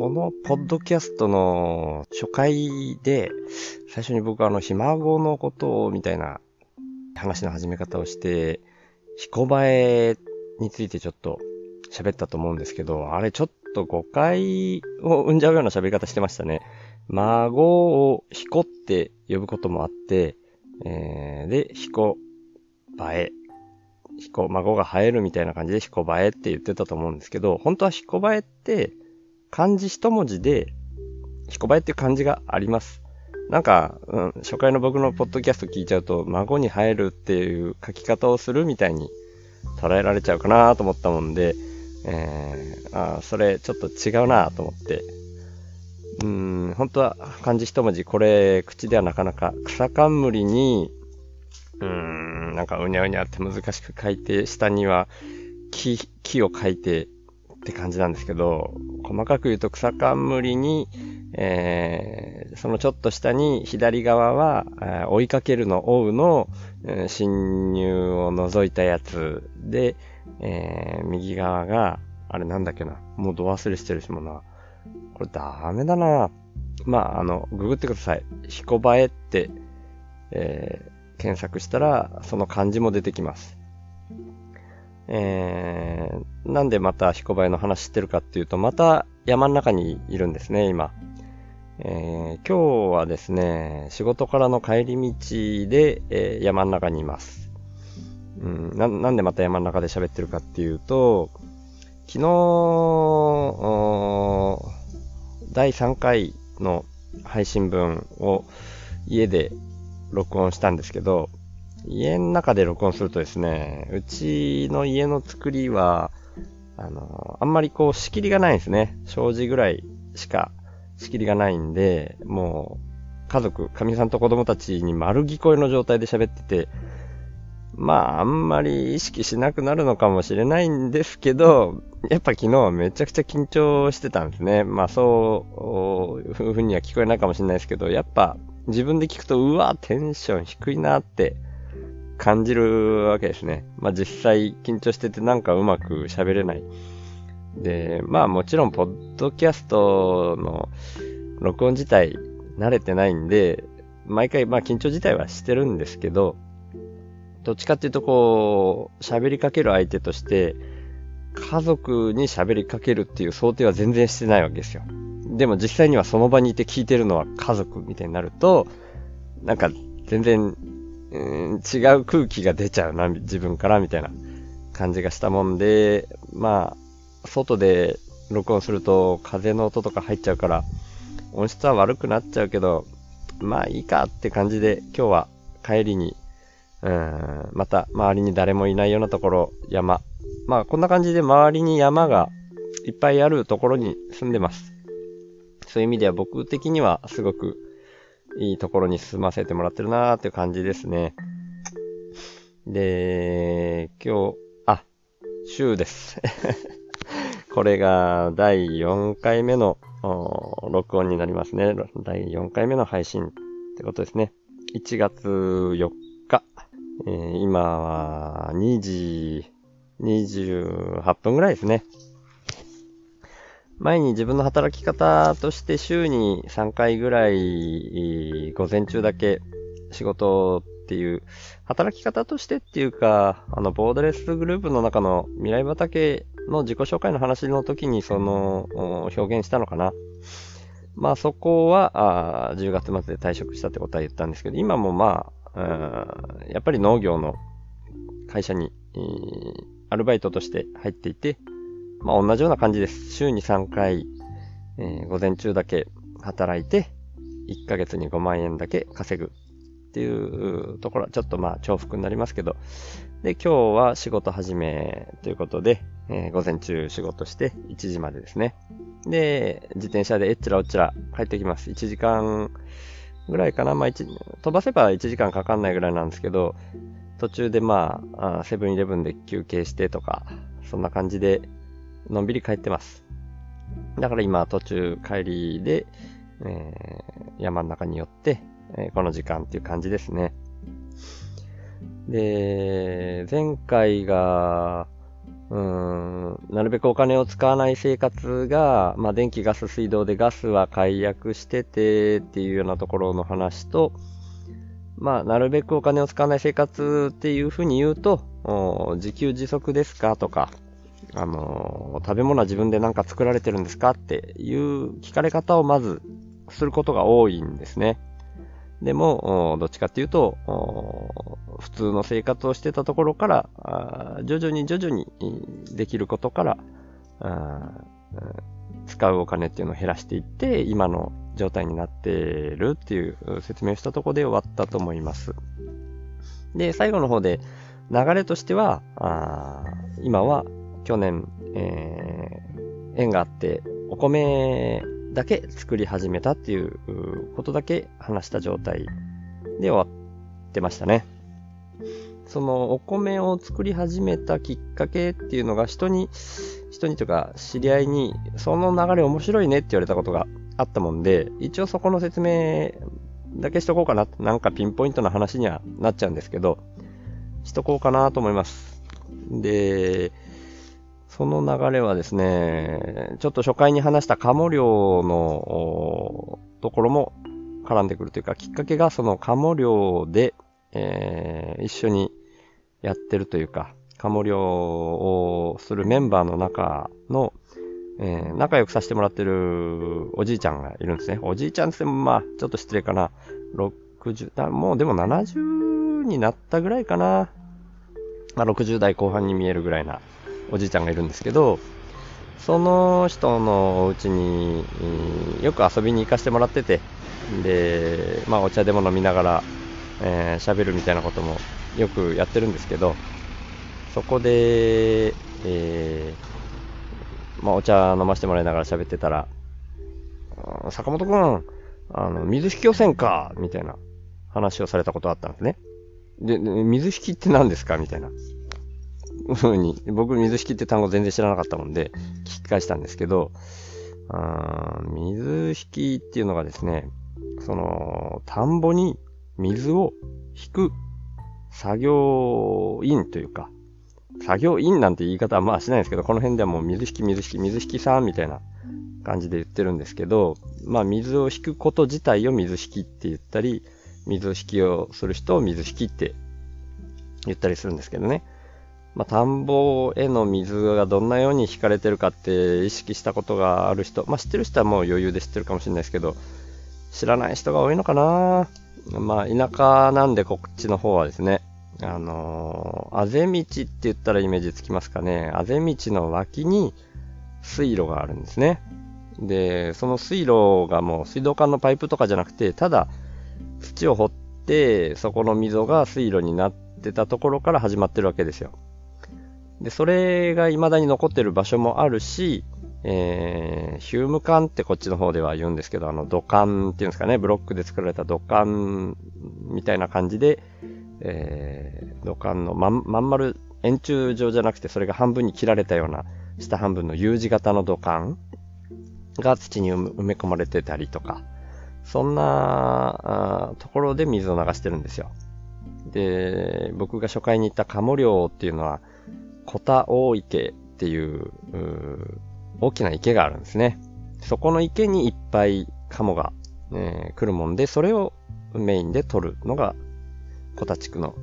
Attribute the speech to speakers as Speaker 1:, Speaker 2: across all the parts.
Speaker 1: このポッドキャストの初回で、最初に僕はあの、ひ孫のことをみたいな話の始め方をして、彦映えについてちょっと喋ったと思うんですけど、あれちょっと誤解を生んじゃうような喋り方してましたね。孫を彦って呼ぶこともあって、えー、で、彦映え。彦、孫が生えるみたいな感じで彦映えって言ってたと思うんですけど、本当は彦映えって漢字一文字で彦映えっていう漢字があります。なんか、うん、初回の僕のポッドキャスト聞いちゃうと、孫に生えるっていう書き方をするみたいに捉えられちゃうかなと思ったもんで、えー、あそれちょっと違うなと思って、うん、本当は漢字一文字、これ口ではなかなか草冠に、うん、なんかうにゃうにゃって難しく書いて、下には木、木を書いてって感じなんですけど、細かく言うと草冠に、えー、そのちょっと下に左側は、えー、追いかけるの追うの、えー、侵入を除いたやつで、えー、右側が、あれなんだっけな。もう度忘れしてるしもな。これダメだな。まあ、あの、ググってください。彦映えって、えー、検索したら、その漢字も出てきます。えー、なんでまた彦映えの話してるかっていうと、また山の中にいるんですね、今。えー、今日はですね、仕事からの帰り道で、えー、山の中にいます。うん、ななんでまた山の中で喋ってるかっていうと、昨日、第3回の配信分を家で録音したんですけど、家の中で録音するとですね、うちの家の作りは、あの、あんまりこう仕切りがないんですね。障子ぐらいしか仕切りがないんで、もう、家族、神さんと子供たちに丸聞こえの状態で喋ってて、まあ、あんまり意識しなくなるのかもしれないんですけど、やっぱ昨日めちゃくちゃ緊張してたんですね。まあ、そういうには聞こえないかもしれないですけど、やっぱ自分で聞くと、うわ、テンション低いなって感じるわけですね。まあ、実際緊張しててなんかうまく喋れない。で、まあもちろん、ポッドキャストの録音自体慣れてないんで、毎回、まあ緊張自体はしてるんですけど、どっちかっていうとこう、喋りかける相手として、家族に喋りかけるっていう想定は全然してないわけですよ。でも実際にはその場にいて聞いてるのは家族みたいになると、なんか全然、うん、違う空気が出ちゃうな、自分からみたいな感じがしたもんで、まあ、外で録音すると風の音とか入っちゃうから、音質は悪くなっちゃうけど、まあいいかって感じで今日は帰りにうん、また、周りに誰もいないようなところ、山。まあ、こんな感じで周りに山がいっぱいあるところに住んでます。そういう意味では僕的にはすごくいいところに住ませてもらってるなーっていう感じですね。で、今日、あ、週です。これが第4回目の録音になりますね。第4回目の配信ってことですね。1月4日えー、今は2時28分ぐらいですね。前に自分の働き方として週に3回ぐらい午前中だけ仕事っていう、働き方としてっていうか、あの、ボーダレスグループの中の未来畑の自己紹介の話の時にその表現したのかな？まあそこはあ10月末で退職したってことは言ったんですけど、今もまあやっぱり農業の会社に、アルバイトとして入っていて、まあ同じような感じです。週に3回、えー、午前中だけ働いて、1ヶ月に5万円だけ稼ぐっていうところはちょっとまあ重複になりますけど、で、今日は仕事始めということで、えー、午前中仕事して1時までですね。で、自転車でえっちらおっちら帰ってきます。1時間ぐらいかな。まあ、飛ばせば1時間かかんないぐらいなんですけど、途中でまあ、セブンイレブンで休憩してとか、そんな感じで、のんびり帰ってます。だから今、途中帰りで、えー、山の中に寄って、えー、この時間っていう感じですね。で、前回が、うーん、なるべくお金を使わない生活が、まあ、電気、ガス、水道でガスは解約しててっていうようなところの話と、まあ、なるべくお金を使わない生活っていうふうに言うと、自給自足ですかとか、あの、食べ物は自分で何か作られてるんですかっていう聞かれ方をまずすることが多いんですね。でも、どっちかっていうと、普通の生活をしてたところから、徐々に徐々にできることから、使うお金っていうのを減らしていって、今の状態になってるっていう説明をしたところで終わったと思います。で、最後の方で、流れとしては、今は去年、えー、縁があって、お米だけ作り始めたっていうことだけ話した状態で終わってましたね。そのお米を作り始めたきっかけっていうのが人に、人にとか知り合いにその流れ面白いねって言われたことがあったもんで、一応そこの説明だけしとこうかな。なんかピンポイントな話にはなっちゃうんですけど、しとこうかなと思います。で、その流れはですね、ちょっと初回に話したカモ漁のところも絡んでくるというか、きっかけがそのカモ漁で、えー、一緒にやってるというか、カモ漁をするメンバーの中の、えー、仲良くさせてもらってるおじいちゃんがいるんですね。おじいちゃんってもまあ、ちょっと失礼かな。60、もうでも70になったぐらいかな。まあ、60代後半に見えるぐらいなおじいちゃんがいるんですけど、その人のお家に、よく遊びに行かせてもらってて、で、まあお茶でも飲みながら、えー、喋るみたいなこともよくやってるんですけど、そこで、えー、まあお茶飲ませてもらいながら喋ってたら、坂本くん、あの、水引き汚染か、みたいな話をされたことあったんですね。で、水引きって何ですか？みたいな。ふうに、僕水引って単語全然知らなかったもんで、聞き返したんですけど、あ水引っていうのがですね、その、田んぼに水を引く作業員というか、作業員なんて言い方はまあしないんですけど、この辺ではもう水引き水引き水引きさんみたいな感じで言ってるんですけど、まあ水を引くこと自体を水引きって言ったり、水引きをする人を水引きって言ったりするんですけどね。まあ、田んぼへの水がどんなように引かれてるかって意識したことがある人、まあ、知ってる人はもう余裕で知ってるかもしれないですけど、知らない人が多いのかなまあ、田舎なんでこっちの方はですね、あのー、あぜ道って言ったらイメージつきますかね。あぜ道の脇に水路があるんですね。で、その水路がもう水道管のパイプとかじゃなくて、ただ土を掘って、そこの溝が水路になってたところから始まってるわけですよ。で、それが未だに残ってる場所もあるし、えー、ヒューム管ってこっちの方では言うんですけど、あの土管っていうんですかね、ブロックで作られた土管みたいな感じで、えー、土管のまん、まん丸円柱状じゃなくて、それが半分に切られたような、下半分の U 字型の土管が土に埋め込まれてたりとか、そんなところで水を流してるんですよ。で、僕が初回に行った鴨漁っていうのは、小田大池っていう大きな池があるんですね。そこの池にいっぱいカモが、えー、来るもんで、それをメインで取るのが小田地区の、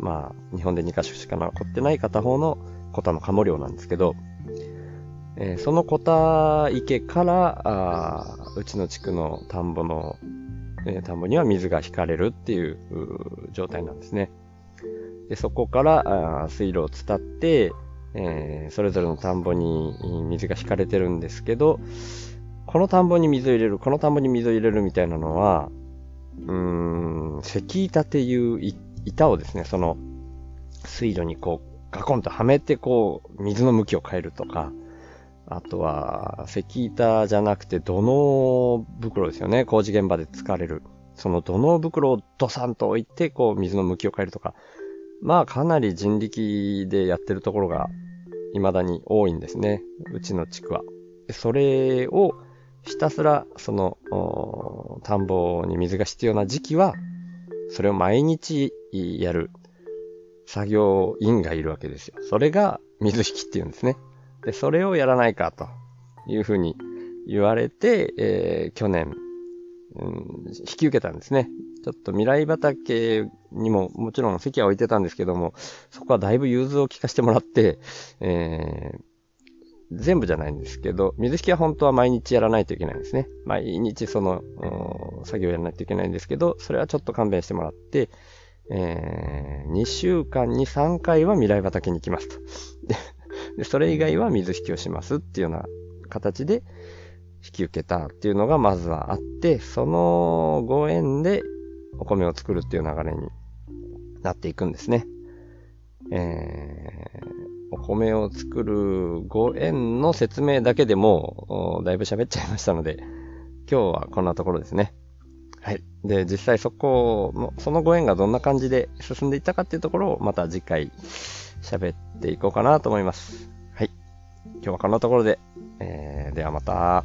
Speaker 1: まあ、日本で2カ所しか残ってない片方の小田のカモ漁なんですけど、えー、その小田池からあ、うちの地区の田んぼの、えー、田んぼには水が引かれるっていう状態なんですね。で、そこから水路を伝って、えー、それぞれの田んぼに水が引かれてるんですけど、この田んぼに水を入れる、この田んぼに水を入れるみたいなのは、うーん、石板っていう板をですね、その水路にこうガコンとはめてこう水の向きを変えるとか、あとは石板じゃなくて土の袋ですよね。工事現場で使われる。その土の袋をドサンと置いてこう水の向きを変えるとか、まあかなり人力でやってるところが未だに多いんですね。うちの地区は。それをひたすらその田んぼに水が必要な時期はそれを毎日やる作業員がいるわけですよ。それが水引きっていうんですね。で、それをやらないかというふうに言われて、えー、去年、うん、引き受けたんですね。ちょっと未来畑にももちろん席は置いてたんですけども、そこはだいぶ融通を聞かせてもらって、えー、全部じゃないんですけど、水引きは本当は毎日やらないといけないんですね。毎日その、作業やらないといけないんですけど、それはちょっと勘弁してもらって、えー、2週間に3回は未来畑に行きますと。で、それ以外は水引きをしますっていうような形で引き受けたっていうのがまずはあって、そのご縁でお米を作るっていう流れになっていくんですね。えー、お米を作るご縁の説明だけでも、だいぶ喋っちゃいましたので、今日はこんなところですね。はい。で、実際そこの、そのご縁がどんな感じで進んでいったかっていうところをまた次回喋っていこうかなと思います。はい。今日はこんなところで、えー、ではまた。